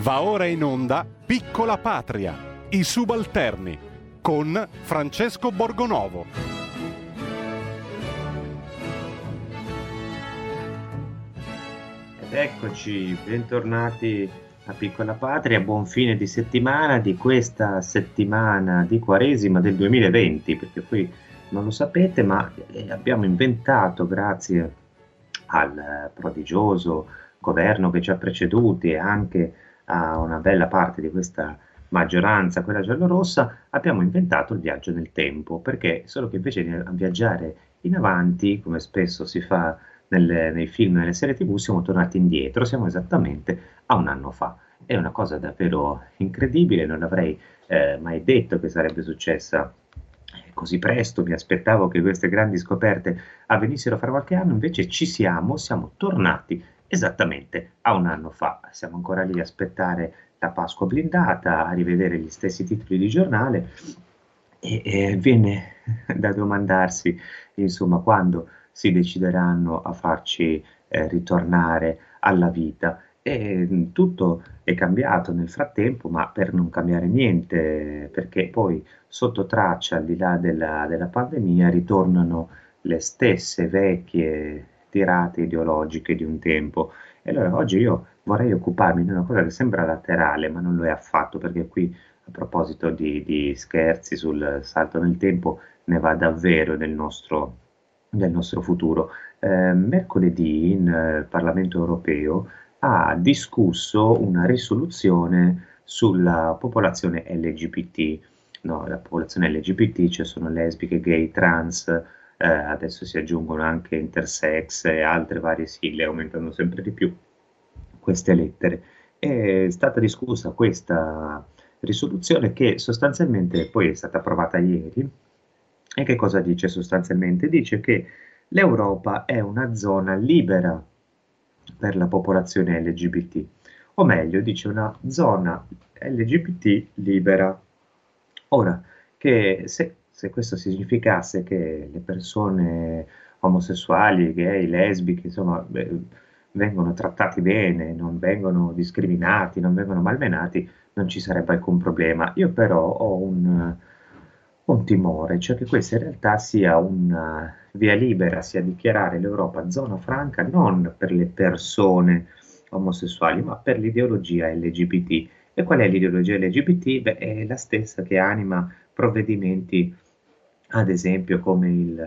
Va ora in onda Piccola Patria, i subalterni, con Francesco Borgonovo. Ed eccoci, bentornati a Piccola Patria, buon fine di settimana di questa settimana di Quaresima del 2020, perché poi non lo sapete, ma eh, abbiamo inventato, grazie al prodigioso governo che ci ha preceduti e anche a una bella parte di questa maggioranza, quella giallorossa, abbiamo inventato il viaggio nel tempo, perché solo che invece di viaggiare in avanti, come spesso si fa nelle, nei film e nelle serie tv, siamo tornati indietro, siamo esattamente a un anno fa. È una cosa davvero incredibile, non avrei eh, mai detto che sarebbe successa così presto, mi aspettavo che queste grandi scoperte avvenissero fra qualche anno, invece ci siamo, siamo tornati esattamente a un anno fa. Siamo ancora lì a aspettare la Pasqua blindata, a rivedere gli stessi titoli di giornale e, e viene da domandarsi, insomma, quando si decideranno a farci eh, ritornare alla vita. E mm, tutto è cambiato nel frattempo, ma per non cambiare niente, perché poi sotto traccia, al di là della, della pandemia, ritornano le stesse vecchie tirate ideologiche di un tempo. E allora oggi io vorrei occuparmi di una cosa che sembra laterale, ma non lo è affatto, perché qui a proposito di, di scherzi sul salto nel tempo ne va davvero del nostro, del nostro futuro. Eh, mercoledì in eh, Parlamento europeo ha discusso una risoluzione sulla popolazione LGBT. No, la popolazione LGBT, cioè sono lesbiche, gay, trans, eh, adesso si aggiungono anche intersex e altre varie sigle, aumentando sempre di più queste lettere. È stata discussa questa risoluzione che sostanzialmente poi è stata approvata ieri. E che cosa dice sostanzialmente? Dice che l'Europa è una zona libera per la popolazione LGBT, o meglio, dice una zona LGBT libera. Ora, che se se questo significasse che le persone omosessuali, gay, lesbiche, insomma, vengono trattati bene, non vengono discriminati, non vengono malmenati, non ci sarebbe alcun problema. Io però ho un, un timore, cioè che questa in realtà sia una via libera, sia dichiarare l'Europa zona franca non per le persone omosessuali, ma per l'ideologia LGBT. E qual è l'ideologia LGBT? Beh, è la stessa che anima provvedimenti ad esempio come il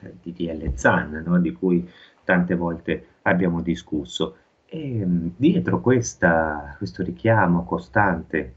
eh, DDL ZAN, no? di cui tante volte abbiamo discusso. E mm, dietro questa, questo richiamo costante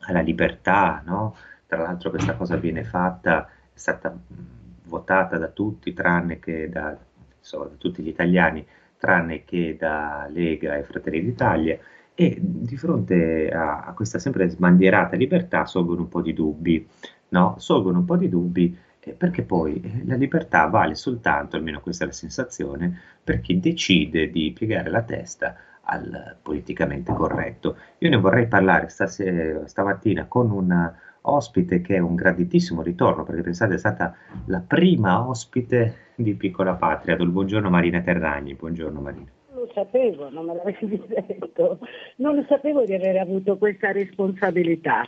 alla libertà, no? tra l'altro questa cosa viene fatta, è stata mm, votata da tutti, tranne che da, insomma, da tutti gli italiani, tranne che da Lega e Fratelli d'Italia, e di fronte a, a questa sempre sbandierata libertà sorgono un po' di dubbi no? sorgono un po' di dubbi eh, perché poi eh, la libertà vale soltanto, almeno questa è la sensazione, per chi decide di piegare la testa al politicamente corretto. Io ne vorrei parlare stasera, stamattina con un ospite che è un graditissimo ritorno, perché pensate è stata la prima ospite di Piccola Patria. Do il buongiorno Marina Terragni. Buongiorno Marina. Lo sapevo, non me l'avevi detto, non lo sapevo di aver avuto questa responsabilità.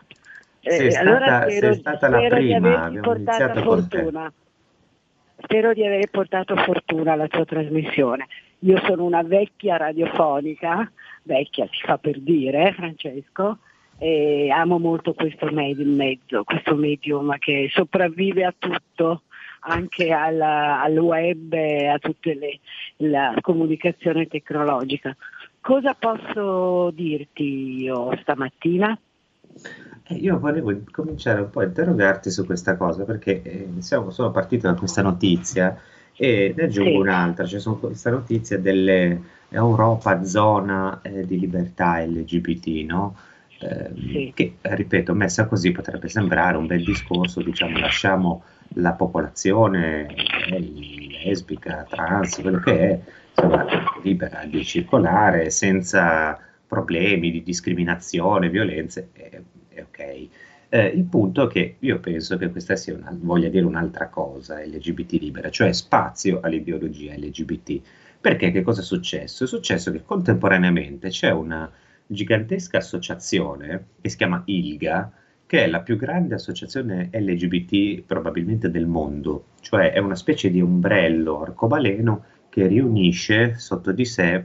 Sei, eh, stata, allora spero, sei stata la prima, abbiamo iniziato fortuna. Spero di aver portato fortuna alla tua trasmissione. Io sono una vecchia radiofonica, vecchia si fa per dire, Francesco, e amo molto questo medium, mezzo, questo medium che sopravvive a tutto, anche alla, al web e a tutta la comunicazione tecnologica. Cosa posso dirti io stamattina? Eh, io volevo cominciare un po' a interrogarti su questa cosa perché eh, siamo, sono partito da questa notizia e ne aggiungo sì. un'altra, cioè sono questa notizia dell'Europa zona eh, di libertà LGBT, no? Eh, sì. Che, ripeto, messa così potrebbe sembrare un bel discorso, diciamo, lasciamo la popolazione lesbica, trans, quello che è, insomma, libera di circolare senza problemi di discriminazione, violenze, è, è ok. Eh, il punto è che io penso che questa sia una, voglia dire un'altra cosa, LGBT libera, cioè spazio all'ideologia LGBT. Perché che cosa è successo? È successo che contemporaneamente c'è una gigantesca associazione che si chiama ILGA, che è la più grande associazione LGBT probabilmente del mondo, cioè è una specie di ombrello arcobaleno che riunisce sotto di sé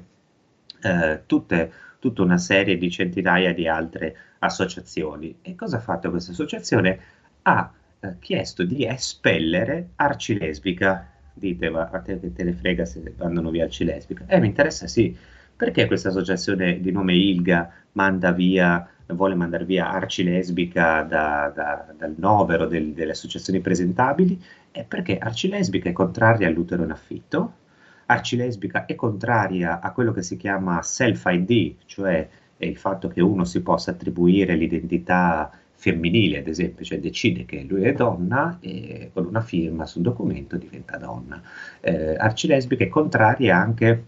eh, tutte, tutta una serie di centinaia di altre associazioni. E cosa ha fatto questa associazione? Ha eh, chiesto di espellere Arcilesbica. Dite, ma a te che te ne frega se mandano via Arcilesbica? Eh, mi interessa sì. Perché questa associazione di nome ILGA manda via, vuole mandare via Arcilesbica da, da, dal novero del, delle associazioni presentabili? È perché Arcilesbica è contraria all'utero in affitto, Arcilesbica è contraria a quello che si chiama self-ID, cioè il fatto che uno si possa attribuire l'identità femminile, ad esempio, cioè decide che lui è donna e con una firma sul documento diventa donna. Eh, Arcilesbica è contraria anche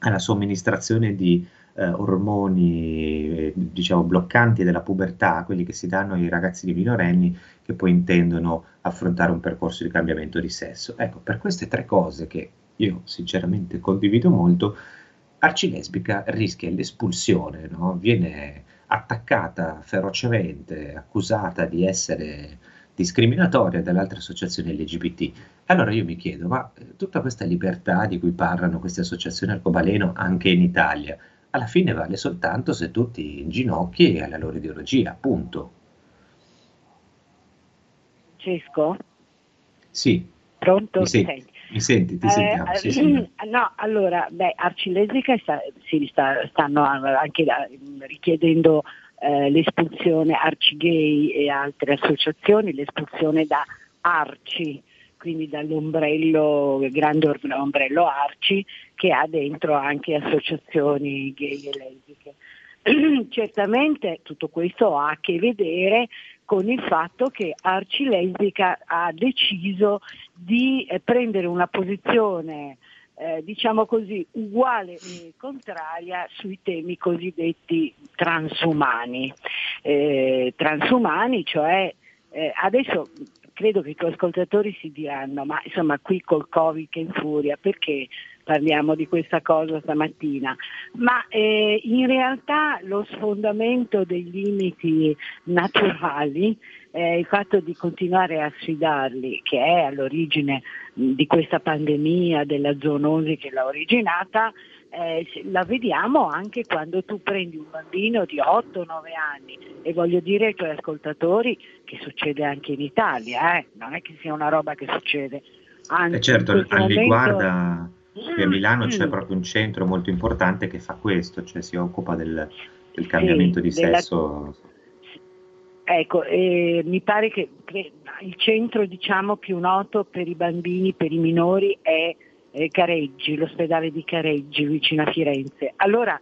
alla somministrazione di eh, ormoni, diciamo, bloccanti della pubertà, quelli che si danno ai ragazzini minorenni che poi intendono affrontare un percorso di cambiamento di sesso. Ecco, per queste tre cose che io sinceramente condivido molto, Arcilesbica rischia l'espulsione, no? viene attaccata ferocemente, accusata di essere discriminatoria dalle altre associazioni LGBT. Allora io mi chiedo, ma eh, tutta questa libertà di cui parlano queste associazioni arcobaleno anche in Italia, alla fine vale soltanto se tutti inginocchi alla loro ideologia, punto. Francesco? Sì. Pronto? Mi senti? Mi senti? Ti eh, sentiamo? Sì, sì. No, allora, beh, Arcilesica sta, si sta, stanno anche da, richiedendo eh, l'espulsione Arcigay e altre associazioni, l'espulsione da Arci, quindi dall'ombrello, grande ombrello Arci, che ha dentro anche associazioni gay e lesbiche. Certamente tutto questo ha a che vedere con il fatto che Arci Lesbica ha deciso di eh, prendere una posizione eh, diciamo così, uguale e contraria sui temi cosiddetti transumani. Eh, transumani, cioè eh, adesso credo che i tuoi ascoltatori si diranno, ma insomma qui col Covid che infuria, perché parliamo di questa cosa stamattina? Ma eh, in realtà lo sfondamento dei limiti naturali eh, il fatto di continuare a sfidarli, che è all'origine di questa pandemia, della zoonosi che l'ha originata, eh, la vediamo anche quando tu prendi un bambino di 8-9 anni e voglio dire ai tuoi ascoltatori che succede anche in Italia, eh? non è che sia una roba che succede. Anzi, eh certo, al momento... riguarda qui a Milano c'è proprio un centro molto importante che fa questo, cioè si occupa del, del cambiamento sì, di della... sesso Ecco, eh, mi pare che, che, il centro diciamo, più noto per i bambini, per i minori è eh, Careggi, l'ospedale di Careggi vicino a Firenze. Allora,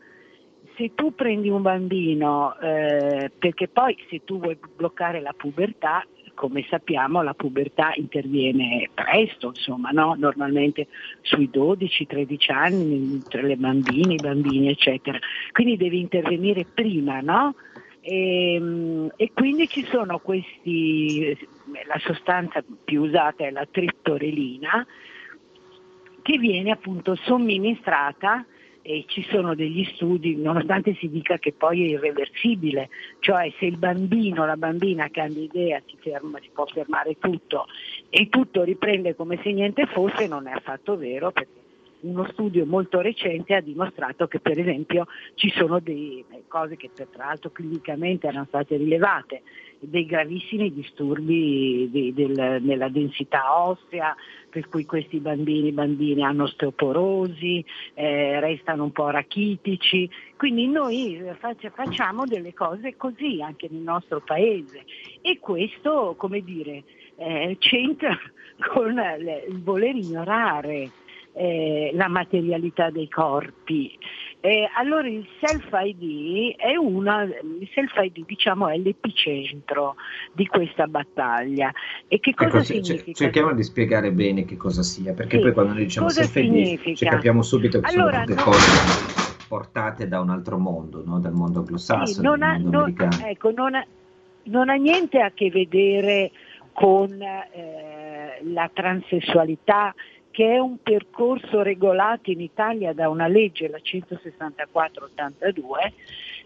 se tu prendi un bambino, eh, perché poi se tu vuoi bloccare la pubertà, come sappiamo la pubertà interviene presto, insomma, no? normalmente sui 12-13 anni, tra le bambine, i bambini, eccetera. Quindi devi intervenire prima, no? E, ehm, e, quindi ci sono questi, la sostanza più usata è la triptorelina, che viene appunto somministrata e ci sono degli studi, nonostante si dica che poi è irreversibile, cioè se il bambino la bambina cambia idea si, ferma, si può fermare tutto e tutto riprende come se niente fosse, non è affatto vero perché uno studio molto recente ha dimostrato che per esempio ci sono delle cose che tra l'altro clinicamente erano state rilevate, dei gravissimi disturbi di, del, nella densità ossea, per cui questi bambini e bambine hanno osteoporosi, eh, restano un po' rachitici, quindi noi facciamo delle cose così anche nel nostro paese. E questo, come dire, eh, c'entra con il voler ignorare eh, la materialità dei corpi. Eh, allora il self-ID è una, il self-ID diciamo è l'epicentro di questa battaglia. E che cosa ecco, significa? Cerchiamo di spiegare bene che cosa sia, perché sì. poi quando noi diciamo self-ID ci capiamo subito che allora, sono tutte no, cose portate da un altro mondo, no? dal mondo anglosassone, sì, non ha, non, ecco, non, ha, non ha niente a che vedere con eh, la transessualità che è un percorso regolato in Italia da una legge, la 164-82,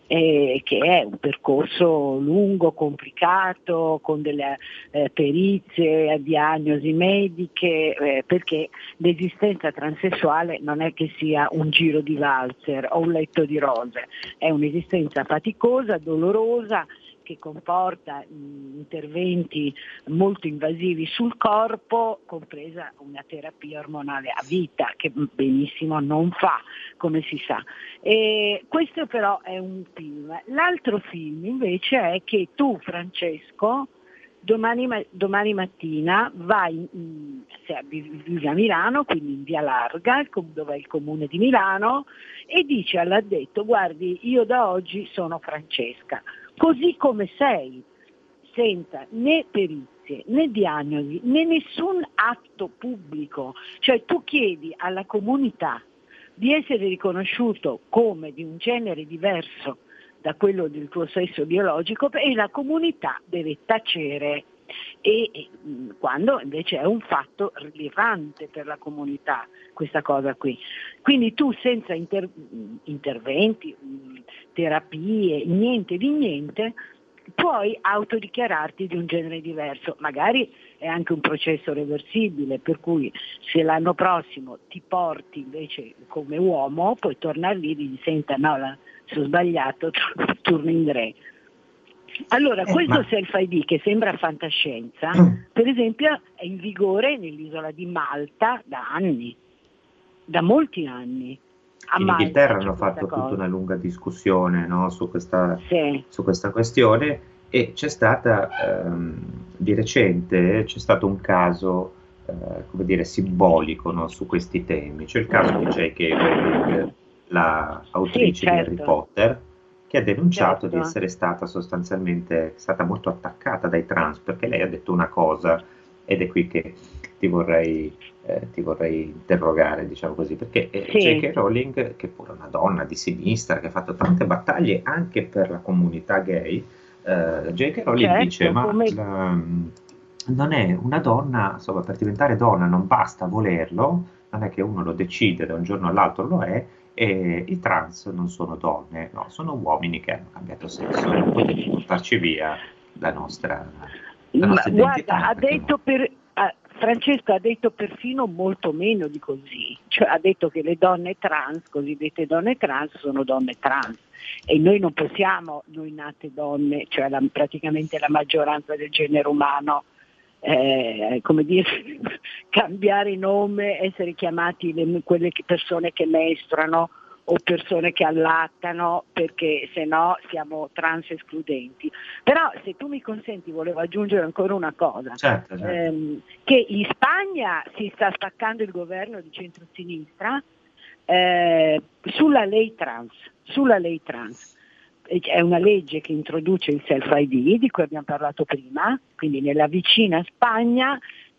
eh, che è un percorso lungo, complicato, con delle eh, perizie, diagnosi mediche, eh, perché l'esistenza transessuale non è che sia un giro di valzer o un letto di rose, è un'esistenza faticosa, dolorosa, che comporta interventi molto invasivi sul corpo, compresa una terapia ormonale a vita che benissimo non fa, come si sa. E questo però è un film. L'altro film invece è che tu, Francesco, domani, domani mattina vai, vivi a Milano, quindi in via Larga, dove è il comune di Milano, e dice all'addetto, guardi, io da oggi sono Francesca così come sei, senza né perizie, né diagnosi, né nessun atto pubblico. Cioè tu chiedi alla comunità di essere riconosciuto come di un genere diverso da quello del tuo sesso biologico e la comunità deve tacere e, e quando invece è un fatto rilevante per la comunità questa cosa qui. Quindi tu senza inter- interventi, terapie, niente di niente, puoi autodichiararti di un genere diverso, magari è anche un processo reversibile, per cui se l'anno prossimo ti porti invece come uomo, puoi tornare lì e dire senta no, la, sono sbagliato, torno in re. Allora, eh, questo ma... self-ID che sembra fantascienza, mm. per esempio è in vigore nell'isola di Malta da anni, da molti anni. A in Malta Inghilterra hanno fatto cosa. tutta una lunga discussione no, su, questa, sì. su, questa, questione e c'è stata ehm, di recente c'è stato un caso eh, come dire simbolico no, su questi temi. C'è il caso di J.K. Rowling, l'autrice sì, certo. di Harry Potter che ha denunciato certo. di essere stata sostanzialmente stata molto attaccata dai trans perché lei ha detto una cosa ed è qui che ti vorrei, eh, ti vorrei interrogare, diciamo così, perché eh, sì. J.K. Rowling, che pure è una donna di sinistra, che ha fatto tante battaglie anche per la comunità gay, eh, J.K. Rowling certo, dice, ma come... la, non è una donna, insomma, per diventare donna non basta volerlo, non è che uno lo decide da un giorno all'altro, lo è, e i trans non sono donne, no, sono uomini che hanno cambiato sesso, non potete portarci via la nostra, la nostra Ma, Guarda, ha detto per, ah, Francesco ha detto perfino molto meno di così, cioè ha detto che le donne trans, cosiddette donne trans, sono donne trans. E noi non possiamo, noi nate donne, cioè la, praticamente la maggioranza del genere umano, eh, come dire, cambiare nome, essere chiamati le, quelle persone che mestrano o persone che allattano perché se no siamo trans escludenti. Però se tu mi consenti volevo aggiungere ancora una cosa, certo, certo. Ehm, che in Spagna si sta staccando il governo di centrosinistra eh, sulla lei trans, sulla lei trans è una legge che introduce il self-ID di cui abbiamo parlato prima, quindi nella vicina Spagna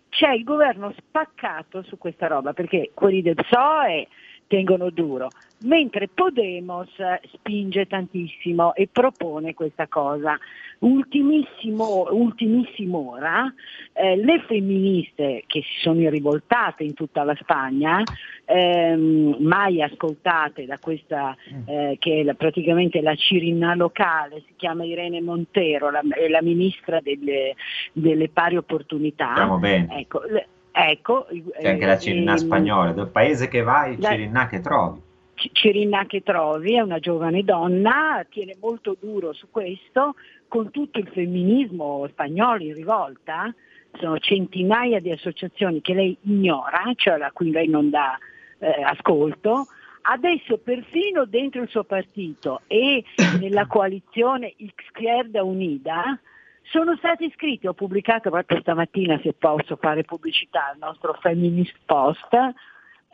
c'è il governo spaccato su questa roba perché quelli del PSOE tengono duro, mentre Podemos spinge tantissimo e propone questa cosa. Ultimissimo, ultimissimo ora, eh, le femministe che si sono rivoltate in tutta la Spagna, ehm, mai ascoltate da questa mm. eh, che è la, praticamente la cirinna locale, si chiama Irene Montero, la, la ministra delle, delle, pari opportunità. Stiamo bene. Ecco, le, ecco, C'è anche la cirinna eh, spagnola, dove paese che vai, la, cirinna che trovi. Cirinna che trovi è una giovane donna, tiene molto duro su questo, con tutto il femminismo spagnolo in rivolta, sono centinaia di associazioni che lei ignora, cioè a cui lei non dà eh, ascolto, adesso perfino dentro il suo partito e nella coalizione Izquierda Unida sono stati iscritti, ho pubblicato proprio stamattina se posso fare pubblicità al nostro Feminist Post,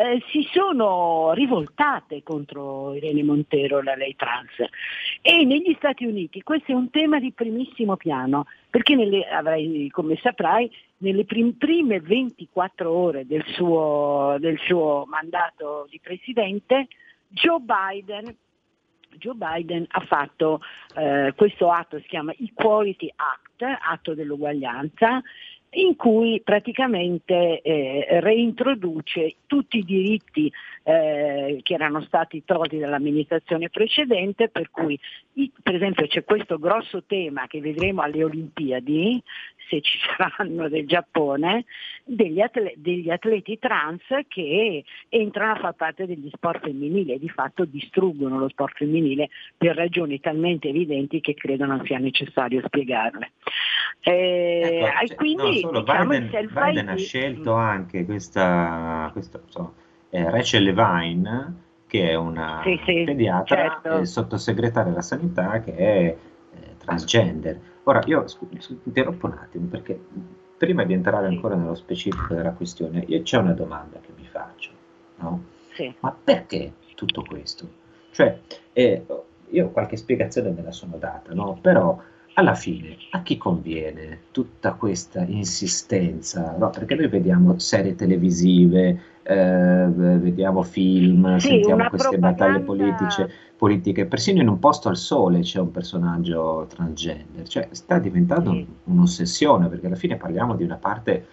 eh, si sono rivoltate contro Irene Montero, la lei trans. E negli Stati Uniti questo è un tema di primissimo piano, perché nelle, avrai, come saprai, nelle prim- prime 24 ore del suo, del suo mandato di presidente, Joe Biden Joe Biden ha fatto eh, questo atto, si chiama Equality Act, atto dell'uguaglianza, in cui praticamente eh, reintroduce tutti i diritti eh, che erano stati tolti dall'amministrazione precedente, per cui per esempio c'è questo grosso tema che vedremo alle Olimpiadi, se ci saranno del Giappone, degli, atle- degli atleti trans che entrano a far parte degli sport femminili e di fatto distruggono lo sport femminile per ragioni talmente evidenti che credo non sia necessario spiegarle. Eh, ecco, cioè, quindi no, diciamo, Biden, Biden ha scelto anche questa, questa so, eh, Rachel Levine che è una sì, sì, pediatra certo. sottosegretaria della sanità che è eh, transgender. Ora io scu- interrompo un attimo perché prima di entrare ancora nello specifico della questione, io c'è una domanda che mi faccio, no? sì. Ma perché tutto questo? Cioè, eh, io qualche spiegazione me la sono data, no? Però alla fine a chi conviene tutta questa insistenza? No? Perché noi vediamo serie televisive, eh, vediamo film, sì, sentiamo queste propaganda... battaglie politiche, politiche, persino in un posto al sole c'è un personaggio transgender, cioè sta diventando sì. un'ossessione perché alla fine parliamo di una parte,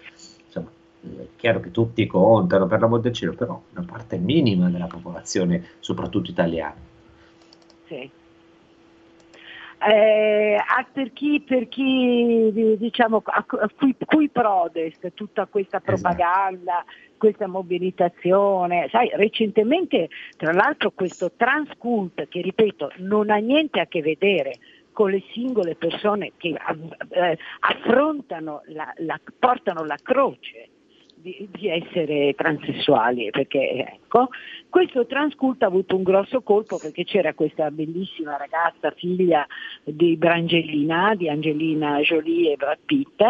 insomma, è chiaro che tutti contano per l'amor del cielo, però una parte minima della popolazione, soprattutto italiana. Sì. Eh, per chi, per chi diciamo, a, cui, cui prodest tutta questa esatto. propaganda, esatto. questa mobilitazione, sai, recentemente tra l'altro questo transcult che ripeto non ha niente a che vedere con le singole persone che eh, affrontano, la, la, portano la croce di, di, essere transessuali, perché ecco, questo transcult ha avuto un grosso colpo perché c'era questa bellissima ragazza, figlia di Brangelina, di Angelina Jolie e Brad Pitt,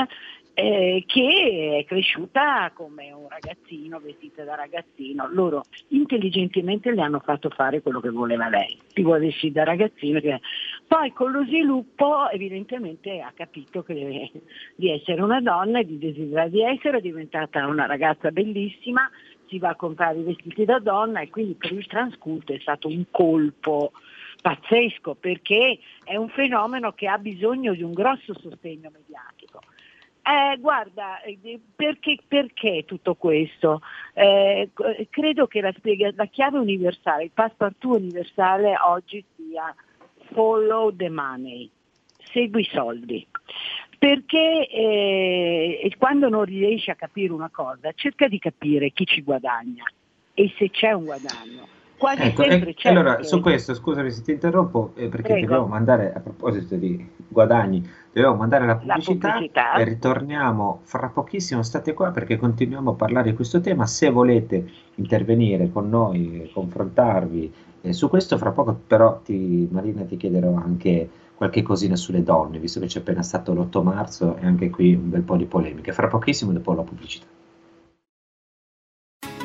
eh, che è cresciuta come un ragazzino, vestita da ragazzino. Loro intelligentemente le hanno fatto fare quello che voleva lei, ti vestire da ragazzino. Poi con lo sviluppo evidentemente ha capito che di essere una donna e di desiderare di essere, è diventata una ragazza bellissima, si va a comprare i vestiti da donna e quindi per il transculto è stato un colpo pazzesco perché è un fenomeno che ha bisogno di un grosso sostegno mediatico. Eh, guarda, eh, perché, perché, tutto questo? Eh, credo che la, la, chiave universale, il passepartout universale oggi sia follow the money, segui i soldi. Perché eh, quando non riesci a capire una cosa, cerca di capire chi ci guadagna e se c'è un guadagno quasi ecco, sempre c'è. Allora, su questo, scusami se ti interrompo, eh, perché Prego. dobbiamo mandare, a proposito di guadagni, dobbiamo mandare la pubblicità, la pubblicità, e ritorniamo fra pochissimo, state qua perché continuiamo a parlare di questo tema, se volete intervenire con noi, confrontarvi eh, su questo, fra poco però ti, Marina ti chiederò anche qualche cosina sulle donne, visto che c'è appena stato l'8 marzo e anche qui un bel po' di polemiche, fra pochissimo dopo la pubblicità.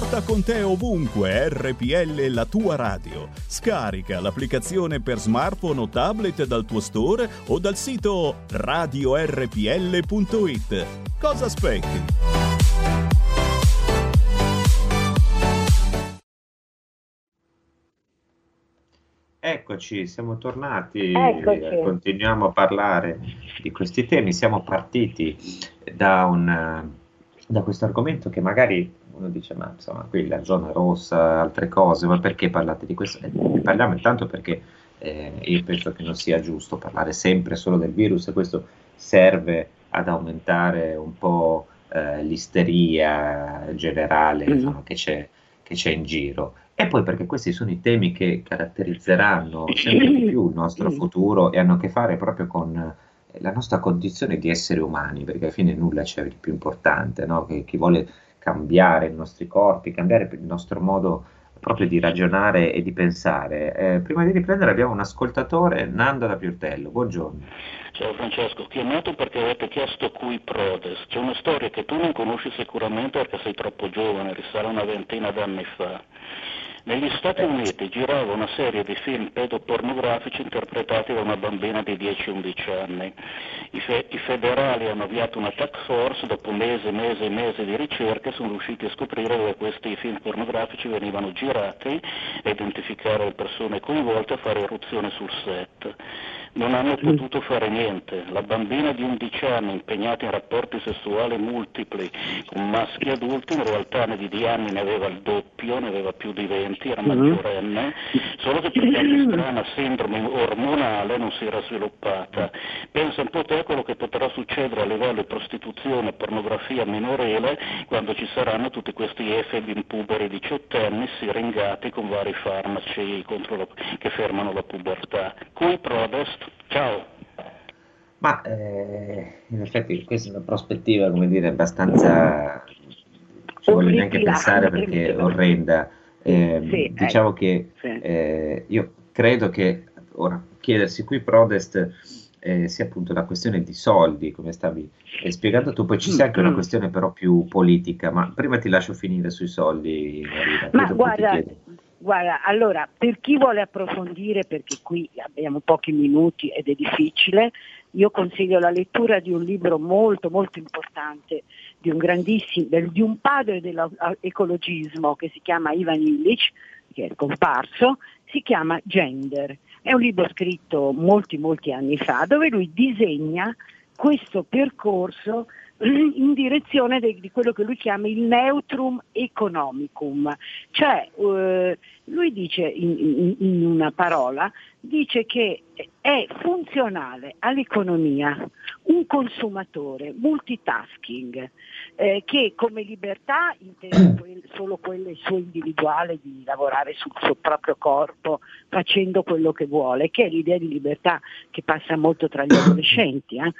Porta con te ovunque RPL la tua radio. Scarica l'applicazione per smartphone o tablet dal tuo store o dal sito radiorpl.it. Cosa aspetti? Eccoci, siamo tornati, Eccoci. continuiamo a parlare di questi temi. Siamo partiti da, un, da questo argomento che magari uno dice ma insomma qui la zona rossa, altre cose, ma perché parlate di questo? Ne parliamo intanto perché eh, io penso che non sia giusto parlare sempre solo del virus e questo serve ad aumentare un po' eh, l'isteria generale mm-hmm. insomma, che, c'è, che c'è in giro. E poi perché questi sono i temi che caratterizzeranno sempre di più il nostro mm-hmm. futuro e hanno a che fare proprio con eh, la nostra condizione di esseri umani, perché alla fine nulla c'è di più importante, no? che chi vuole cambiare i nostri corpi, cambiare il nostro modo proprio di ragionare e di pensare. Eh, prima di riprendere abbiamo un ascoltatore, Nando da Piurtello. Buongiorno. Ciao Francesco, chiamato perché avete chiesto cui Prodes. C'è una storia che tu non conosci sicuramente perché sei troppo giovane, risale una ventina d'anni fa. Negli Stati Uniti girava una serie di film pedopornografici interpretati da una bambina di 10-11 anni. I, fe- I, federali hanno avviato una task force, dopo mesi e mesi e mesi di ricerche sono riusciti a scoprire dove questi film pornografici venivano girati, identificare le persone coinvolte e fare eruzione sul set non hanno potuto fare niente. La bambina di 11 anni impegnata in rapporti sessuali multipli con maschi adulti, in realtà ne di anni ne aveva il doppio, ne aveva più di 20, era mm-hmm. maggiorenne, solo che per qualche strana sindrome ormonale non si era sviluppata. Pensa un po' te a quello che potrà succedere a livello di prostituzione e pornografia minorile quando ci saranno tutti questi efebi puberi diciottenni siringati con vari farmaci la, che fermano la pubertà. Cui prodest Ciao. Ma eh, in effetti questa è una prospettiva, come dire, abbastanza... ci voglio neanche pensare perché è orrenda. Eh, sì, diciamo eh, che eh, io credo che ora chiedersi qui Prodest eh, sia appunto una questione di soldi, come stavi eh, spiegando tu, poi ci sia anche una questione però più politica, ma prima ti lascio finire sui soldi. Marina, ma guarda, Guarda, allora, per chi vuole approfondire, perché qui abbiamo pochi minuti ed è difficile, io consiglio la lettura di un libro molto molto importante di un grandissimo, di un padre dell'ecologismo che si chiama Ivan Illich, che è comparso, si chiama Gender. È un libro scritto molti molti anni fa dove lui disegna questo percorso in direzione de, di quello che lui chiama il neutrum economicum, cioè eh, lui dice in, in, in, una parola, dice che è funzionale all'economia un consumatore multitasking eh, che come libertà intende solo quella sua individuale di lavorare sul suo proprio corpo facendo quello che vuole, che è l'idea di libertà che passa molto tra gli adolescenti. Eh?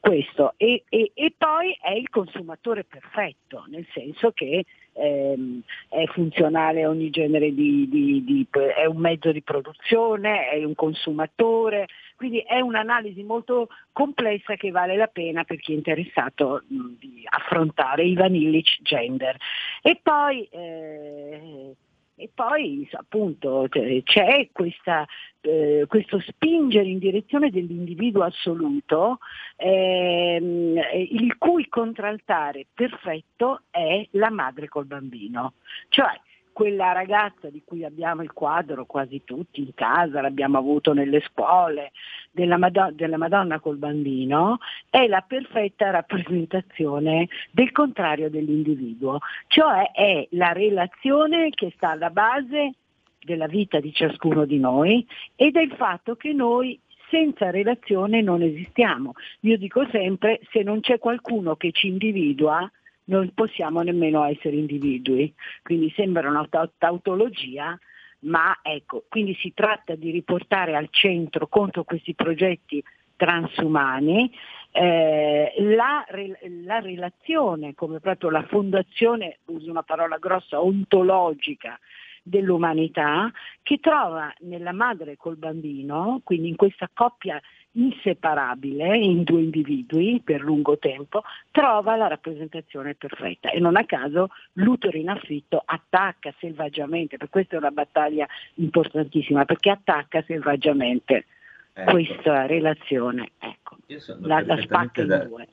questo. E, e, e, poi è il consumatore perfetto, nel senso che ehm, è funzionale a ogni genere di, di, di, è un mezzo di produzione, è un consumatore, quindi è un'analisi molto complessa che vale la pena per chi è interessato di affrontare i vanillic gender. E poi eh, e poi appunto c'è questa, eh, questo spingere in direzione dell'individuo assoluto, ehm, il cui contraltare perfetto è la madre col bambino. Cioè quella ragazza di cui abbiamo il quadro quasi tutti in casa, l'abbiamo avuto nelle scuole, della, Madonna, della Madonna col bambino, è la perfetta rappresentazione del contrario dell'individuo, cioè è la relazione che sta alla base della vita di ciascuno di noi e del fatto che noi senza relazione non esistiamo. Io dico sempre, se non c'è qualcuno che ci individua, non possiamo nemmeno essere individui, quindi sembra una tautologia, ma ecco, quindi si tratta di riportare al centro contro questi progetti transumani eh, la, la, relazione come proprio la fondazione, uso una parola grossa, ontologica dell'umanità che trova nella madre col bambino, quindi in questa coppia inseparabile in due individui per lungo tempo, trova la rappresentazione perfetta e non a caso l'utero in affitto attacca selvaggiamente, per questo è una battaglia importantissima, perché attacca selvaggiamente ecco. questa relazione, ecco, la, la spacca in da... due.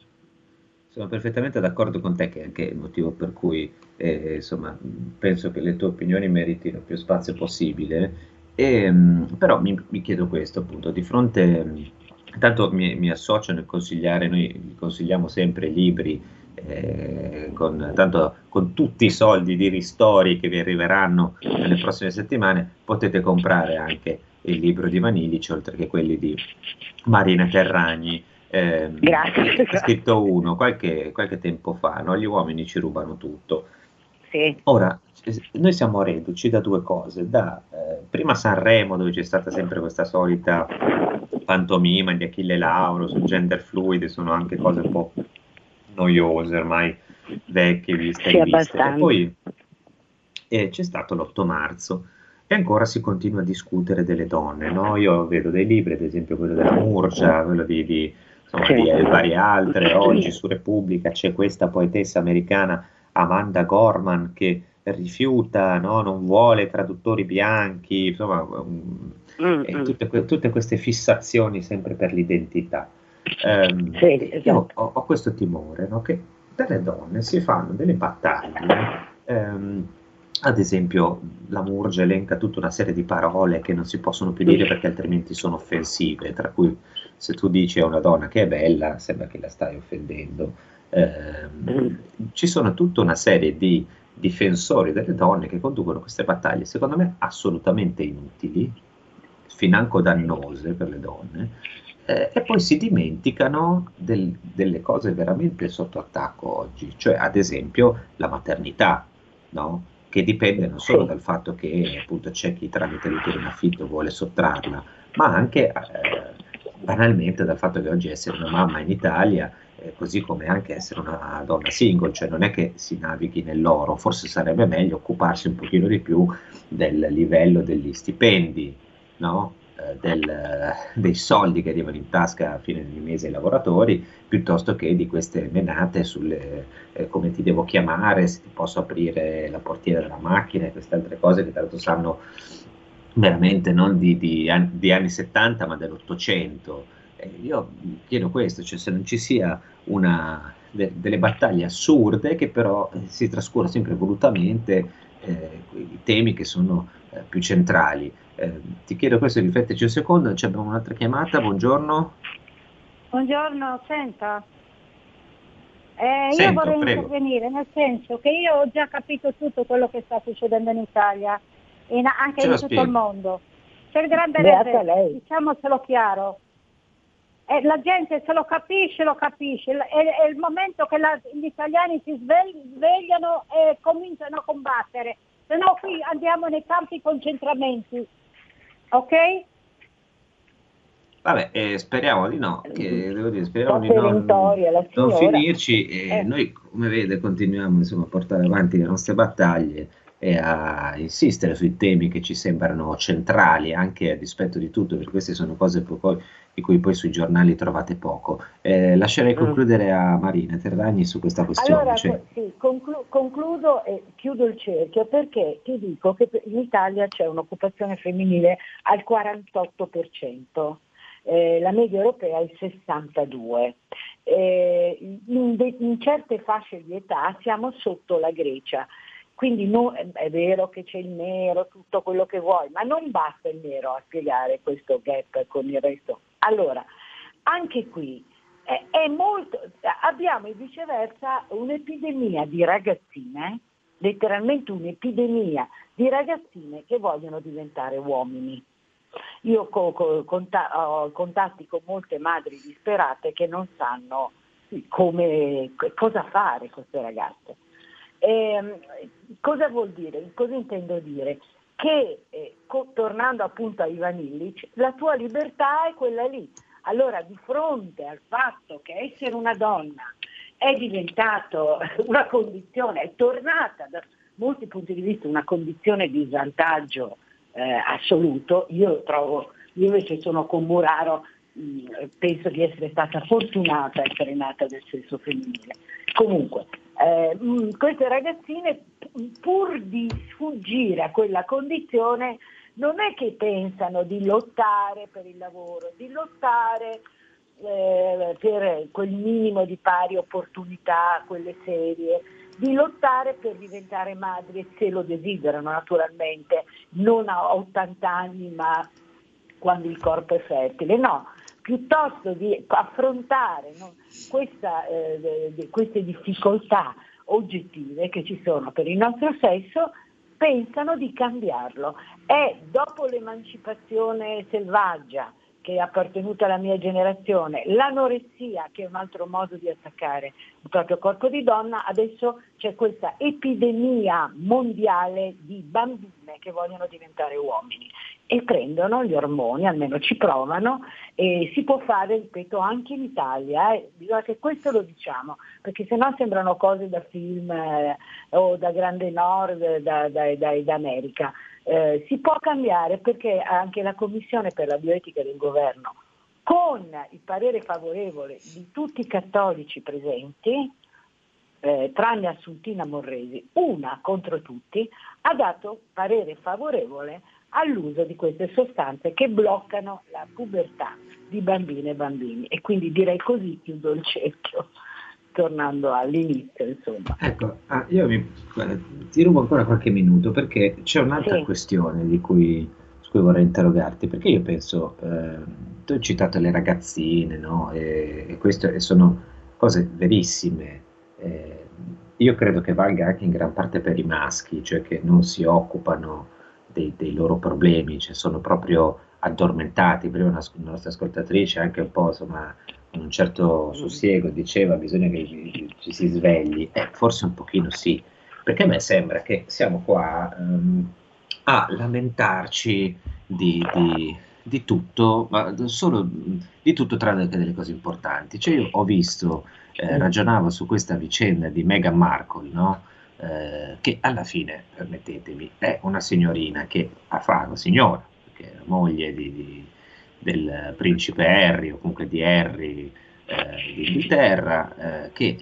Sono perfettamente d'accordo con te, che è anche il motivo per cui eh, insomma, penso che le tue opinioni meritino più spazio possibile. E, però mi, mi, chiedo questo, appunto, di fronte Intanto mi, mi, associo nel consigliare, noi consigliamo sempre libri eh, con, tanto, con tutti i soldi di ristori che vi arriveranno nelle prossime settimane, potete comprare anche il libro di Vanilici, oltre che quelli di Marina Terragni. Eh, grazie, scritto uno qualche, qualche tempo fa, no? gli uomini ci rubano tutto. Sì. Ora, noi siamo reduci da due cose, da eh, prima Sanremo dove c'è stata sempre questa solita pantomima di Achille Lauro sul gender fluid, sono anche cose un po' noiose ormai vecchie viste Sì, e viste. E poi eh, c'è stato l'8 marzo e ancora si continua a discutere delle donne, no? Io vedo dei libri, ad esempio quello della Murgia, quello di, di, insomma, di eh, varie altre, oggi su Repubblica c'è questa poetessa americana Amanda Gorman che rifiuta, no? non vuole traduttori bianchi, insomma, um, Mm, e mm. tutte, que- tutte queste fissazioni sempre per l'identità. Ehm, Sì, io esatto. ho, ho questo timore no? che dalle donne si fanno delle battaglie. ehm, ad esempio, la Murgia elenca tutta una serie di parole che non si possono più dire perché altrimenti sono offensive, tra cui se tu dici a una donna che è bella, sembra che la stai offendendo. Ehm, ci sono tutta una serie di difensori delle donne che conducono queste battaglie, secondo me assolutamente inutili, financo dannose per le donne, eh, e poi si dimenticano del- delle cose veramente sotto attacco oggi, cioè ad esempio la maternità, no? che dipende non solo dal fatto che appunto c'è chi tramite l'utero in affitto vuole sottrarla, ma anche eh, banalmente dal fatto che oggi essere una mamma in Italia così come anche essere una donna single, cioè non è che si navighi nell'oro, forse sarebbe meglio occuparsi un pochino di più del livello degli stipendi, no? Eh, del- dei soldi che arrivano in tasca a fine di mese ai lavoratori, piuttosto che di queste menate sulle eh, come ti devo chiamare, se ti posso aprire la portiera della macchina e queste altre cose che l'altro sanno veramente non di, di an- di anni 70 ma dell'800. Eh, io chiedo questo, cioè se non ci sia una, de- delle battaglie assurde che però eh, si trascura sempre volutamente eh, i temi che sono eh, più centrali. Eh, ti chiedo questo, riflettici un secondo, c'è abbiamo un'altra chiamata, buongiorno. Buongiorno, senta. Eh, io Sento, vorrei prego. intervenire, nel senso che io ho già capito tutto quello che sta succedendo in Italia e in- anche Ce in lo tutto spieghi. il mondo. C'è il grande reset, lei. diciamocelo chiaro. E la gente se lo capisce, lo capisce. È, è il momento che la- gli italiani si svegli- svegliano e cominciano a combattere. Se no qui andiamo nei campi di concentramenti. Ok? Vabbè, eh, speriamo di no, che, devo dire, speriamo di non, non finirci e Eh. noi, come vede, continuiamo insomma, a portare avanti le nostre battaglie e a insistere sui temi che ci sembrano centrali, anche a dispetto di tutto, perché queste sono cose poi- di cui poi sui giornali trovate poco. Eh, lascerei Mm. concludere a Marina Terragni su questa questione. Allora, cioè- sì, conclu- concludo e chiudo il cerchio perché ti dico che in Italia c'è un'occupazione femminile al 48%, eh, la media europea è il 62%. Eh, in, de- in certe fasce di età siamo sotto la Grecia. Quindi no- è vero che c'è il nero, tutto quello che vuoi, ma non basta il nero a spiegare questo gap con il resto. Allora, anche qui è, è molto, abbiamo viceversa un'epidemia di ragazzine, letteralmente un'epidemia di ragazzine che vogliono diventare uomini. Io co- co- conta- ho contatti con molte madri disperate che non sanno come, cosa fare queste ragazze. Ehm, cosa vuol dire? Cosa intendo dire? Che eh, co- tornando appunto a Ivan Illich, la tua libertà è quella lì. Allora di fronte al fatto che essere una donna è diventato una condizione, è tornata da molti punti di vista una condizione di svantaggio eh, assoluto, io trovo, io invece sono con Muraro, mh, penso di essere stata fortunata a essere nata del sesso femminile. Comunque, eh, mh, queste ragazzine pur di sfuggire a quella condizione non è che pensano di lottare per il lavoro, di lottare eh, per quel minimo di pari opportunità, quelle serie, di lottare per diventare madri se lo desiderano naturalmente, non a 80 anni ma quando il corpo è fertile, no, piuttosto di affrontare no, questa, eh, queste difficoltà oggettive che ci sono per il nostro sesso, pensano di cambiarlo. E dopo l'emancipazione selvaggia, che è appartenuta alla mia generazione, l'anoressia che è un altro modo di attaccare il proprio corpo di donna, adesso c'è questa epidemia mondiale di bambine che vogliono diventare uomini e prendono gli ormoni, almeno ci provano e si può fare, ripeto, anche in Italia, eh. bisogna che questo lo diciamo, perché sennò sembrano cose da film eh, o da Grande Nord, da, da, da, da America. Eh, si può cambiare perché anche la Commissione per la bioetica del governo, con il parere favorevole di tutti i cattolici presenti, eh, tranne Assuntina Morresi, una contro tutti, ha dato parere favorevole all'uso di queste sostanze che bloccano la pubertà di bambine e bambini. E quindi direi così chiudo il cerchio tornando all'inizio, insomma. Ecco, ah, io mi, guarda, ti rubo ancora qualche minuto perché c'è un'altra sì. questione di cui, su cui vorrei interrogarti, perché io penso, eh, tu hai citato le ragazzine, no? E, e queste sono cose verissime. Eh, io credo che valga anche in gran parte per i maschi, cioè che non si occupano dei, dei loro problemi, cioè sono proprio addormentati. Prima una, una nostra ascoltatrice anche un po' insomma un certo sussiego, diceva bisogna che ci si svegli, eh, forse un pochino sì, perché a me sembra che siamo qua um, a lamentarci di, di, di, tutto, ma solo di tutto tranne che delle cose importanti. Cioè io ho visto, eh, ragionavo su questa vicenda di Meghan Markle, no? Eh, che alla fine, permettetemi, è una signorina che ha fatto, signora, perché è la moglie di, di del principe Harry o comunque di Harry eh, d'Inghilterra eh, che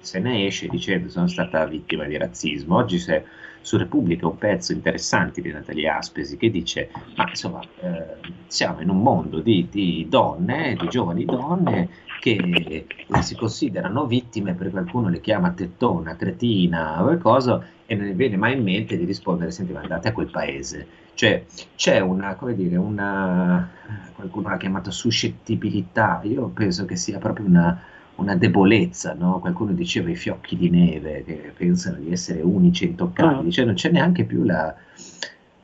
se ne esce dicendo sono stata vittima di razzismo. Oggi c'è su Repubblica un pezzo interessante di Natalia Aspesi che dice ma insomma eh, siamo in un mondo di, di, donne, di giovani donne che si considerano vittime perché qualcuno le chiama tettona, cretina o qualcosa e non ne viene mai in mente di rispondere senti ma andate a quel paese cioè c'è una, come dire, una, qualcuno l'ha chiamata suscettibilità, io penso che sia proprio una, una debolezza, no? qualcuno diceva i fiocchi di neve che pensano di essere unici e intoccabili, cioè non c'è neanche più la,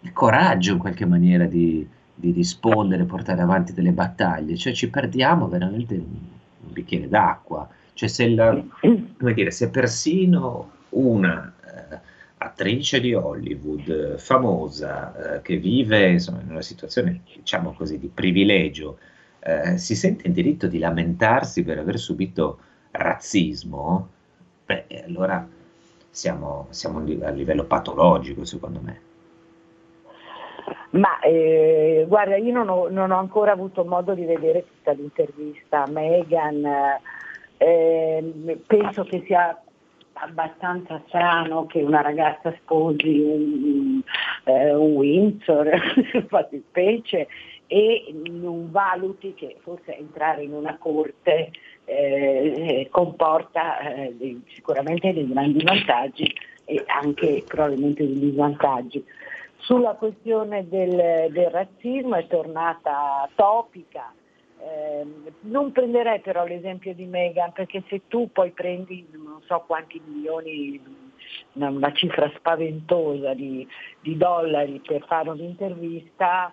il coraggio in qualche maniera di, di, rispondere, portare avanti delle battaglie, cioè ci perdiamo veramente un, bicchiere d'acqua, cioè se, la, dire, se persino una attrice di Hollywood, famosa, eh, che vive insomma, in una situazione, diciamo così, di privilegio, eh, si sente in diritto di lamentarsi per aver subito razzismo, beh, allora siamo, siamo a livello patologico, secondo me. Ma eh, guarda, io non ho, non ho, ancora avuto modo di vedere tutta l'intervista a Meghan, eh, penso che sia abbastanza strano che una ragazza sposi un, eh, un Windsor, specie, e non valuti che forse entrare in una corte eh, comporta eh, dei, sicuramente dei grandi vantaggi e anche probabilmente degli svantaggi. Sulla questione del, del razzismo è tornata topica, eh, non prenderei però l'esempio di Meghan perché se tu poi prendi non so quanti milioni, una, una cifra spaventosa di, di, dollari per fare un'intervista,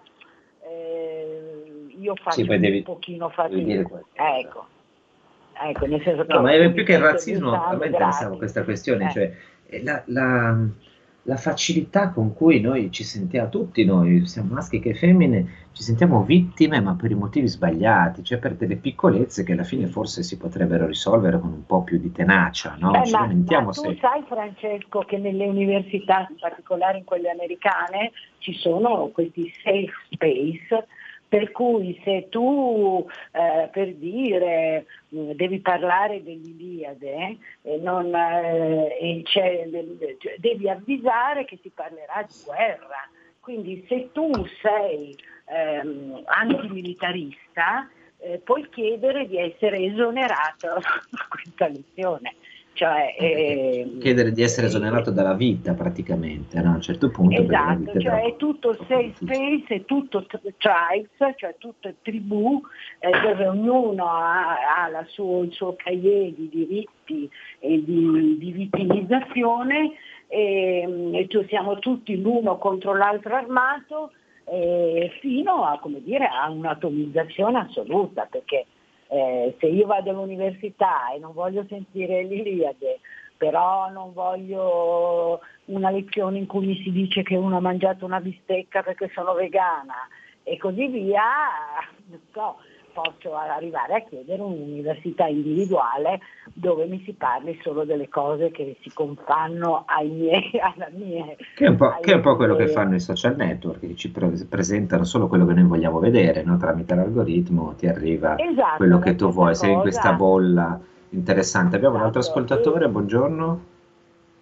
eh, io faccio sì, devi, un pochino fatica. Ecco. ecco, nel senso no, ma è più che il razzismo, a me interessava questa questione, eh. cioè la, la la facilità con cui noi ci sentiamo, tutti noi, sia maschi che femmine, ci sentiamo vittime ma per i motivi sbagliati, cioè per delle piccolezze che alla fine forse si potrebbero risolvere con un po' più di tenacia. No? Beh, ma, ma tu se... sai Francesco che nelle università, in particolare in quelle americane, ci sono questi safe space per cui se tu eh, per dire mm, devi parlare dell'Iliade eh, non, eh, cioè, devi avvisare che si parlerà di guerra. Quindi se tu sei ehm, antimilitarista eh, puoi chiedere di essere esonerato da questa lezione. Cioè, eh, chiedere di essere esonerato dalla vita praticamente no? a un certo punto. Esatto, cioè è tutto safe space, è tutto tribes, cioè tutto tribù, eh, dove ognuno ha, ha suo, il suo cahier di diritti e di, di vittimizzazione e, e siamo tutti l'uno contro l'altro armato eh, fino a, come dire, a un'atomizzazione assoluta, perché eh, se io vado all'università e non voglio sentire l'Iliade, però non voglio una lezione in cui mi si dice che uno ha mangiato una bistecca perché sono vegana e così via, so, posso arrivare a chiedere un'università individuale dove mi si parli solo delle cose che si confanno ai miei, alla mia. Che è un po', è un po quello che fanno i social network, che ci pre- presentano solo quello che noi vogliamo vedere, no? tramite l'algoritmo ti arriva esatto, quello che tu vuoi, sei in questa bolla interessante. Abbiamo un altro Esatto. ascoltatore, buongiorno.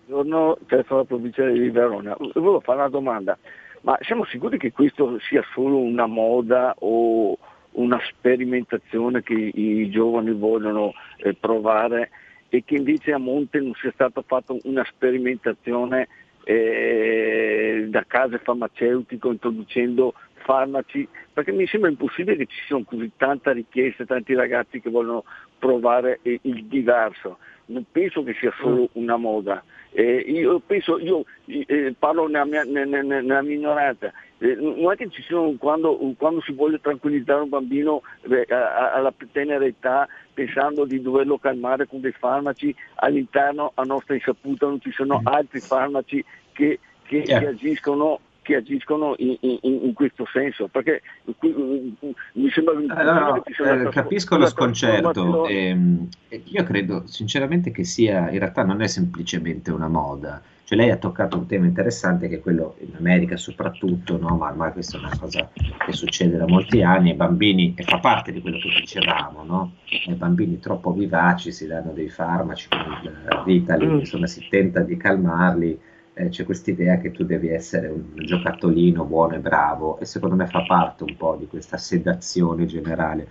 Buongiorno, telefono provincia di Verona. Volevo fare una domanda, ma siamo sicuri che questo sia solo una moda o una sperimentazione che i giovani vogliono eh, provare e che invece a monte non sia stata fatta una sperimentazione eh, da case farmaceutiche introducendo farmaci, perché mi sembra impossibile che ci siano così tanta richiesta, tanti ragazzi che vogliono provare eh, il diverso. Non penso che sia solo una moda. Eh, io penso, io eh, parlo nella mia, nella, nella mia ignoranza, eh, non è che ci sono quando, quando si vuole tranquillizzare un bambino eh, alla tenera età pensando di doverlo calmare con dei farmaci, all'interno a nostra insaputa non ci sono altri farmaci che, che- che agiscono che agiscono in, in- in questo senso perché mi sembra Eh, ci sia eh, una capisco lo sconcerto. ehm, e io credo sinceramente che sia, in realtà non è semplicemente una moda. Cioè lei ha toccato un tema interessante che è quello in America soprattutto, no? ma ormai questa è una cosa che succede da molti anni, i bambini, e fa parte di quello che dicevamo, no? I bambini troppo vivaci si danno dei farmaci come il Ritalin, Mm. insomma si tenta di calmarli, eh, c'è questa idea che tu devi essere un giocattolino buono e bravo e secondo me fa parte un po' di questa sedazione generale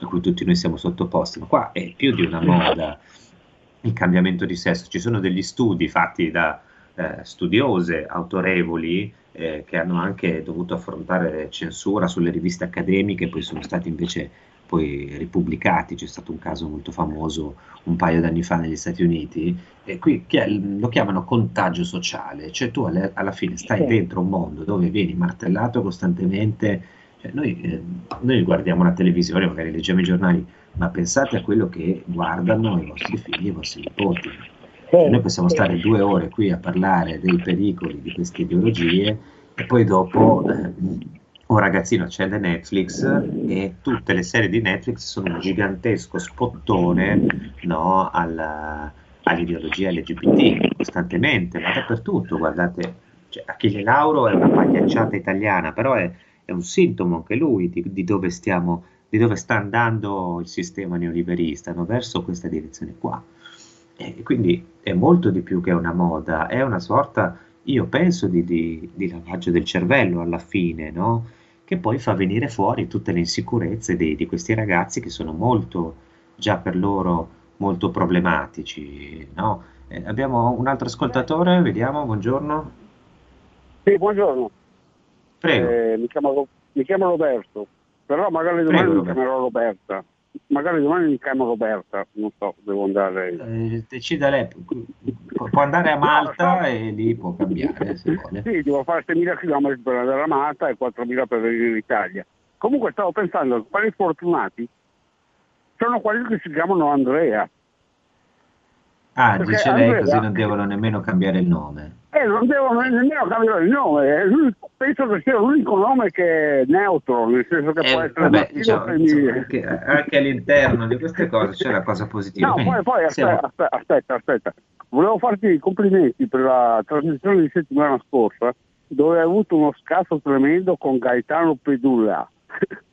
a cui tutti noi siamo sottoposti, ma qua è più di una moda il cambiamento di sesso, ci sono degli studi fatti da eh, studiose autorevoli eh, che hanno anche dovuto affrontare censura sulle riviste accademiche, poi sono stati invece poi ripubblicati, c'è stato un caso molto famoso un paio d'anni fa negli Stati Uniti, e qui lo chiamano contagio sociale, cioè tu alle- alla fine stai dentro un mondo dove vieni martellato costantemente, cioè noi, eh, noi guardiamo la televisione, magari leggiamo i giornali, ma pensate a quello che guardano i vostri figli e i vostri nipoti. Sì, Noi possiamo stare due ore qui a parlare dei pericoli di queste ideologie e poi dopo eh, un ragazzino accende Netflix e tutte le serie di Netflix sono un gigantesco spottone no, alla- all'ideologia LGBT costantemente, ma dappertutto, guardate, cioè, Achille Lauro è una pagliacciata italiana, però è, è un sintomo anche lui di, di dove stiamo, di dove sta andando il sistema neoliberista, no, verso questa direzione qua. E quindi è molto di più che una moda, è una sorta, io penso, di, di- di lavaggio del cervello alla fine, no? Che poi fa venire fuori tutte le insicurezze di, di questi ragazzi che sono molto, già per loro, molto problematici, no? Eh, abbiamo un altro ascoltatore, vediamo, buongiorno. Sì, buongiorno. Prego. Eh, mi, chiamo, mi chiamo Roberto, però magari domani Prego, mi chiamerò Roberta. Magari domani mi chiamo Roberta, non so, devo andare. Eh, decida lei, pu- può andare a Malta e lì può cambiare se vuole. Sì, devo fare 6.000 km per andare a Malta e 4.000 per venire in Italia. Comunque stavo pensando, quelli fortunati sono quelli che si chiamano Andrea. Ah, Perché dice lei Andrea- così non devono nemmeno cambiare il nome. E non devono nemmeno cambiare il nome. Penso che sia l'unico nome che è neutro, nel senso che può Eh, essere vabbè, diciamo, anche, anche all'interno di queste cose c'è la cosa positiva. No, poi, poi aspetta, aspetta, aspetta, aspetta. Volevo farti i complimenti per la trasmissione di settimana scorsa, dove hai avuto uno scasso tremendo con Gaetano Pedulla.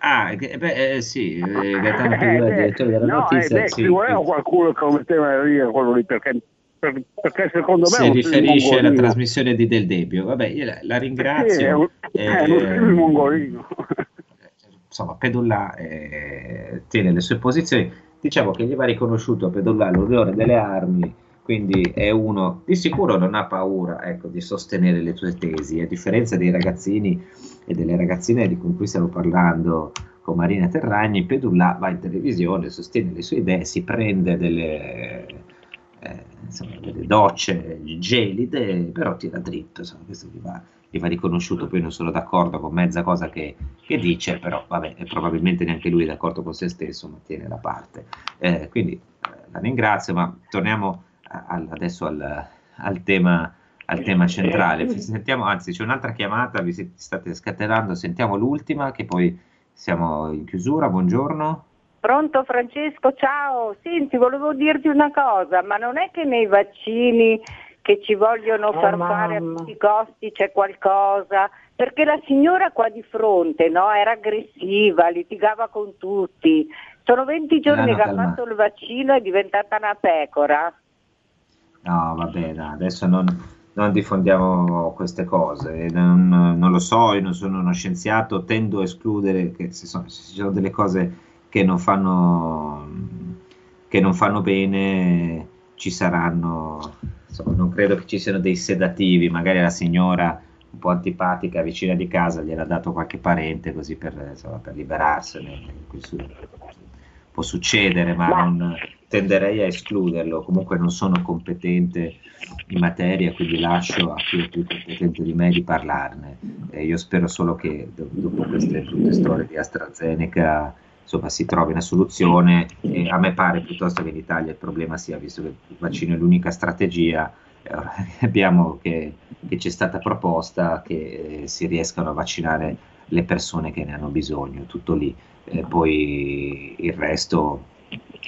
Ah, che- beh, eh, sì, eh, Gaetano Eh, beh, direttore della no, notizia, eh, sì, ci voleva sì. qualcuno che lo metteva ridere quello lì, perché, per- perché secondo me si un riferisce alla trasmissione di Del Debbio. Vabbè, io la, la Sì, è ringrazio. un, è uno eh, mongolino. insomma, Pedulla eh, tiene le sue posizioni. Diciamo che gli va riconosciuto a Pedulla l'odore delle armi, quindi è uno di sicuro non ha paura ecco, di sostenere le sue tesi, a differenza dei ragazzini e delle ragazzine di cui stiamo parlando con Marina Terragni. Pedulla va in televisione, sostiene le sue idee, si prende delle, eh, insomma, delle docce gelide, però tira dritto, insomma, questo gli va, gli va riconosciuto, poi non sono d'accordo con mezza cosa che, che dice, però vabbè, probabilmente neanche lui è d'accordo con se stesso, ma tiene la parte. Eh, quindi eh, la ringrazio, ma torniamo adesso al, al, tema, al, tema, centrale. Sentiamo, anzi, c'è un'altra chiamata, vi state scatenando, sentiamo l'ultima, che poi siamo in chiusura. Buongiorno. Pronto Francesco, ciao. Senti, volevo dirti una cosa, ma non è che nei vaccini che ci vogliono far oh, fare a tutti i costi c'è qualcosa? Perché la signora qua di fronte no, era aggressiva, litigava con tutti. Sono 20 giorni che ha fatto il vaccino e è diventata una pecora. No, vabbè, no, adesso non, non, diffondiamo queste cose. Non, non, lo so, io non sono uno scienziato, tendo a escludere che se, sono, se ci sono delle cose che non fanno, che non fanno bene, ci saranno. Insomma, non credo che ci siano dei sedativi, magari la signora un po' antipatica vicina di casa gliel'ha dato qualche parente così per, insomma, per liberarsene. Può succedere, ma non tenderei a escluderlo. Comunque non sono competente in materia, quindi lascio a chi è più competente di me di parlarne. Eh, io spero solo che dopo queste brutte storie di AstraZeneca insomma, si trovi una soluzione. E a me pare piuttosto che in Italia il problema sia, visto che il vaccino è l'unica strategia, eh, abbiamo che, che, c'è stata proposta che eh, si riescano a vaccinare le persone che ne hanno bisogno, tutto lì. Eh, poi il resto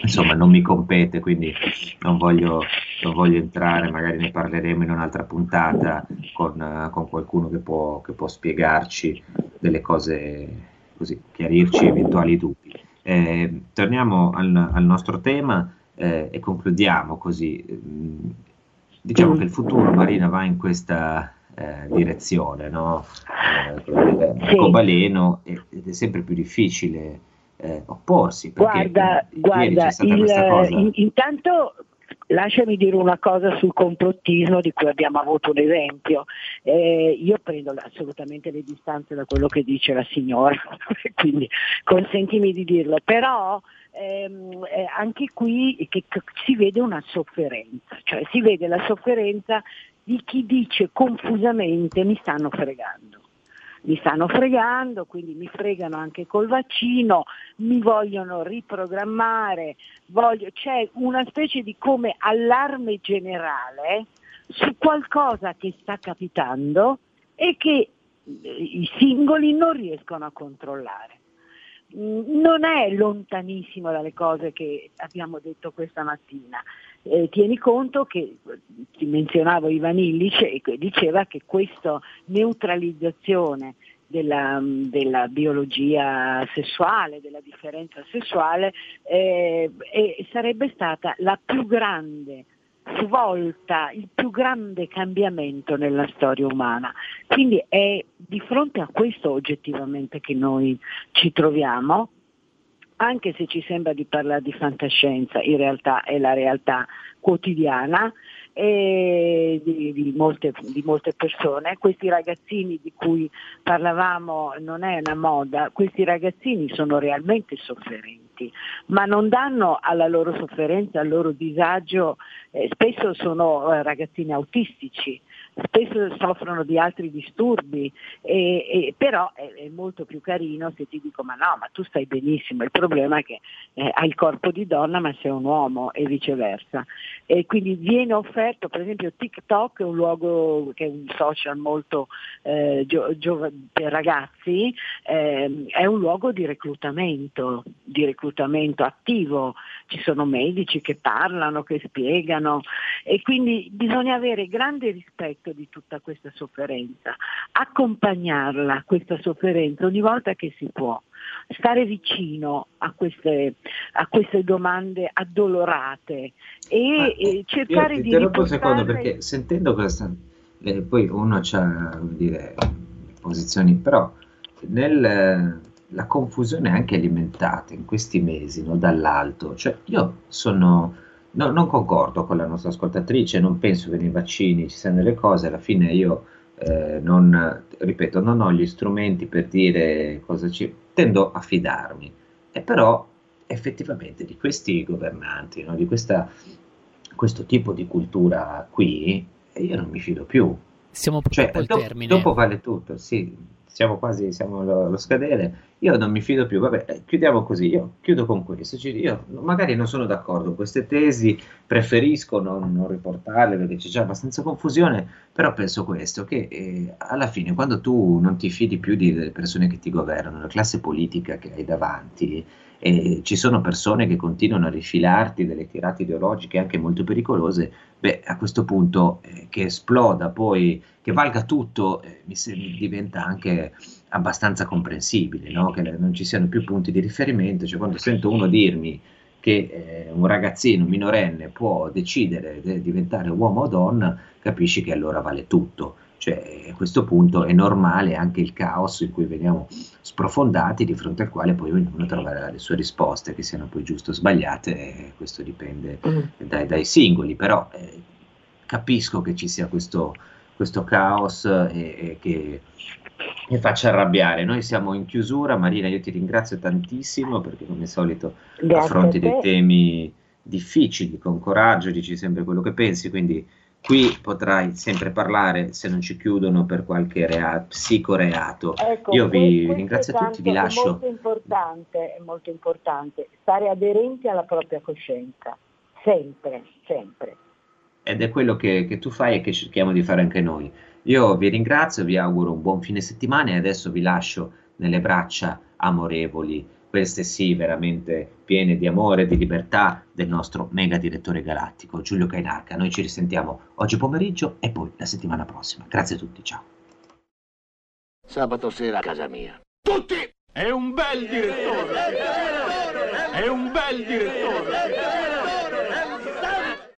insomma non mi compete, quindi non voglio, non voglio, entrare, magari ne parleremo in un'altra puntata con, con qualcuno che può, che può, spiegarci delle cose, così, chiarirci eventuali dubbi. Eh, torniamo al, al, nostro tema eh, e concludiamo così. Mm, diciamo che il futuro, Marina, va in questa eh, direzione, no? Eh, Cobaleno ed è sempre più difficile eh, opporsi. Guarda, guarda il, in, intanto lasciami dire una cosa sul complottismo di cui abbiamo avuto un esempio. Eh, io prendo assolutamente le distanze da quello che dice la signora, quindi consentimi di dirlo, però ehm, eh, anche qui che, che si vede una sofferenza, cioè si vede la sofferenza di chi dice confusamente mi stanno fregando mi stanno fregando, quindi mi fregano anche col vaccino, mi vogliono riprogrammare, voglio, c'è una specie di come allarme generale su qualcosa che sta capitando e che eh, i singoli non riescono a controllare. Mm, non è lontanissimo dalle cose che abbiamo detto questa mattina. Eh, tieni conto che ti menzionavo Ivan Illich e diceva che questa neutralizzazione della, della, biologia sessuale, della differenza sessuale, eh, sarebbe stata la più grande svolta, il più grande cambiamento nella storia umana. Quindi è di fronte a questo oggettivamente che noi ci troviamo anche se ci sembra di parlare di fantascienza, in realtà è la realtà quotidiana di, di, molte, di, molte, persone. Questi ragazzini di cui parlavamo non è una moda, questi ragazzini sono realmente sofferenti, ma non danno alla loro sofferenza, al loro disagio, eh, spesso sono eh, ragazzini autistici, spesso soffrono di altri disturbi, e, e, però è, è, molto più carino se ti dico ma no, ma tu stai benissimo, il problema è che eh, hai il corpo di donna ma sei un uomo e viceversa. E quindi viene offerto, per esempio TikTok è un luogo che è un social molto eh, gio, gio, per ragazzi, eh, è un luogo di reclutamento, di reclutamento attivo, ci sono medici che parlano, che spiegano e quindi bisogna avere grande rispetto rispetto di tutta questa sofferenza, accompagnarla, questa sofferenza, ogni volta che si può, stare vicino a queste, a queste domande addolorate e, Ma, e cercare io di... Interrompo un secondo perché sentendo questa, eh, poi uno ha posizioni, però nel, la confusione anche alimentata in questi mesi no, dall'alto, cioè io sono No, non concordo con la nostra ascoltatrice, non penso che nei vaccini ci siano delle cose, alla fine io eh, non, ripeto, non ho gli strumenti per dire cosa ci... tendo a fidarmi, e però effettivamente di questi governanti, no, di questa, questo tipo di cultura qui, io non mi fido più, Siamo Cioè, purtroppo al do- termine. dopo vale tutto, sì, siamo quasi, siamo allo, allo scadere. Io non mi fido più, vabbè, eh, chiudiamo così, io chiudo con questo, io magari non sono d'accordo con queste tesi, preferisco non, non riportarle perché c'è già abbastanza confusione, però penso questo, che eh, alla fine quando tu non ti fidi più di- delle persone che ti governano, la classe politica che hai davanti, e ci sono persone che continuano a rifilarti delle tirate ideologiche anche molto pericolose, beh, a questo punto eh, che esploda poi, che valga tutto, eh, mi se- diventa anche abbastanza comprensibile, no? Che non ci siano più punti di riferimento, cioè quando sento uno dirmi che eh, un ragazzino minorenne può decidere di diventare uomo o donna, capisci che allora vale tutto. Cioè, a questo punto è normale anche il caos in cui veniamo sprofondati, di fronte al quale poi ognuno troverà le sue risposte, che siano poi giuste o sbagliate, questo dipende dai, dai singoli, però eh, capisco che ci sia questo, questo caos e, e che mi faccia arrabbiare. Noi siamo in chiusura, Marina, io ti ringrazio tantissimo perché come al solito Grazie affronti dei temi difficili, con coraggio, dici sempre quello che pensi, quindi qui potrai sempre parlare se non ci chiudono per qualche rea- psicoreato. Ecco, Io vi ringrazio tutti, vi tanto- È lascio. molto importante, è molto importante stare aderenti alla propria coscienza, sempre, sempre. ed è quello che, che tu fai e che cerchiamo di fare anche noi. Io vi ringrazio, vi auguro un buon fine settimana e adesso vi lascio nelle braccia amorevoli, queste sì, veramente piene di amore e di libertà del nostro mega direttore galattico Giulio Cainarca. Noi ci risentiamo oggi pomeriggio e poi la settimana prossima. Grazie a tutti, ciao. Sabato sera a casa mia. Tutti! È un bel direttore! È un bel direttore!